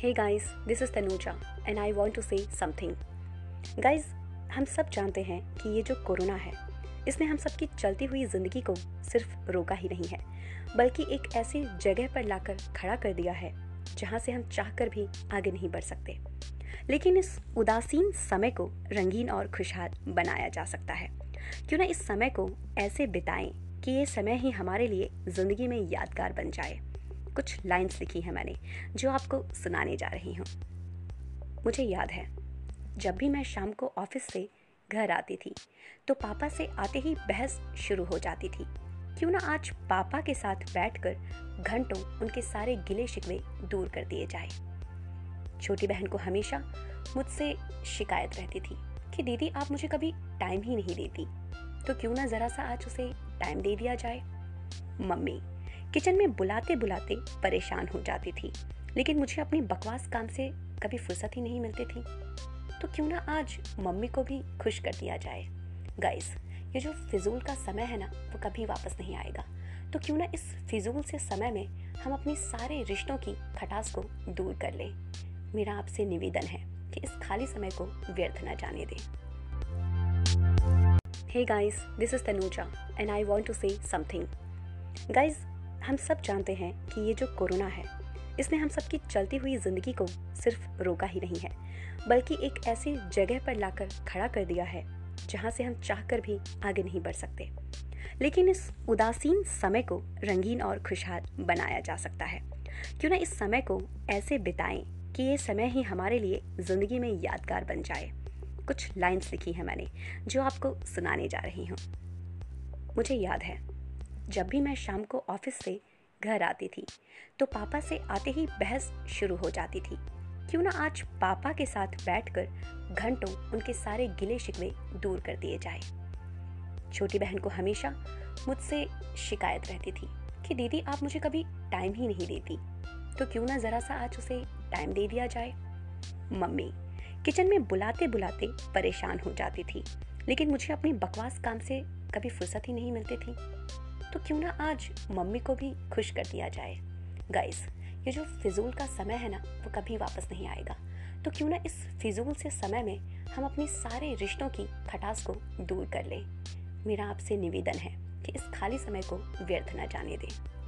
Hey guys, this is Tanuja and I want to say something. Guys, हम सब जानते हैं कि ये जो कोरोना है इसने हम सबकी चलती हुई ज़िंदगी को सिर्फ़ रोका ही नहीं है बल्कि एक ऐसी जगह पर लाकर खड़ा कर दिया है जहाँ से हम चाहकर भी आगे नहीं बढ़ सकते। लेकिन इस उदासीन समय को रंगीन और खुशहाल बनाया जा सकता है। क्यों ना इस समय को ऐसे बिताएँ कि ये समय ही हमारे लिए ज़िंदगी में यादगार बन जाए। कुछ लाइंस लिखी हैं मैंने, जो आपको सुनाने जा रही हूँ। मुझे याद है, जब भी मैं शाम को ऑफ़िस से घर आती थी तो पापा से आते ही बहस शुरू हो जाती थी। क्यों ना आज पापा के साथ बैठकर घंटों उनके सारे गिले शिकवे दूर कर दिए जाए। छोटी बहन को हमेशा मुझसे शिकायत रहती थी कि, दीदी, आप मुझे कभी टाइम ही नहीं देती। तो क्यों ना ज़रा सा आज उसे टाइम दे दिया जाए? मम्मी किचन में बुलाते बुलाते परेशान हो जाती थी लेकिन मुझे अपनी बकवास काम से कभी फुर्सत ही नहीं मिलती थी। तो क्यों ना आज मम्मी को भी खुश कर दिया जाए। गाइस ये जो फिजूल का समय है ना वो कभी वापस नहीं आएगा। तो क्यों ना इस फिजूल से समय में हम अपने सारे रिश्तों की खटास को दूर कर लें। मेरा आपसे निवेदन है कि इस खाली समय को व्यर्थ न जाने दें। Hey guys, this is Tanuja and I want to say something. Guys, हम सब जानते हैं कि ये जो कोरोना है, इसने हम सबकी चलती हुई ज़िंदगी को सिर्फ़ रोका ही नहीं है, बल्कि एक ऐसी जगह पर लाकर खड़ा कर दिया है, जहाँ से हम चाहकर भी आगे नहीं बढ़ सकते। लेकिन इस उदासीन समय को रंगीन और खुशहाल बनाया जा सकता है। क्यों ना इस समय को ऐसे बिताएँ कि ये समय ही हमारे लिए ज़िंदगी में यादगार बन जाए। कुछ लाइंस लिखी हैं मैंने, जो आपको सुनाने जा रही हूँ। मुझे याद है जब भी मैं शाम को ऑफ़िस से घर आती थी तो पापा से आते ही बहस शुरू हो जाती थी। क्यों ना आज पापा के साथ बैठकर घंटों उनके सारे गिले शिकवे दूर कर दिए जाए। छोटी बहन को हमेशा मुझसे शिकायत रहती थी कि, दीदी, आप मुझे कभी टाइम ही नहीं देती। तो क्यों ना ज़रा सा आज उसे टाइम दे दिया जाए? मम्मी किचन में बुलाते बुलाते परेशान हो जाती थी, लेकिन मुझे अपनी बकवास काम से कभी फुर्सत ही नहीं मिलती थी। तो क्यों ना आज मम्मी को भी खुश कर दिया जाए। गाइस ये जो फिजूल का समय है ना, वो कभी वापस नहीं आएगा। तो क्यों ना इस फिजूल से समय में हम अपने सारे रिश्तों की खटास को दूर कर लें। मेरा आपसे निवेदन है कि इस खाली समय को व्यर्थ न जाने दें।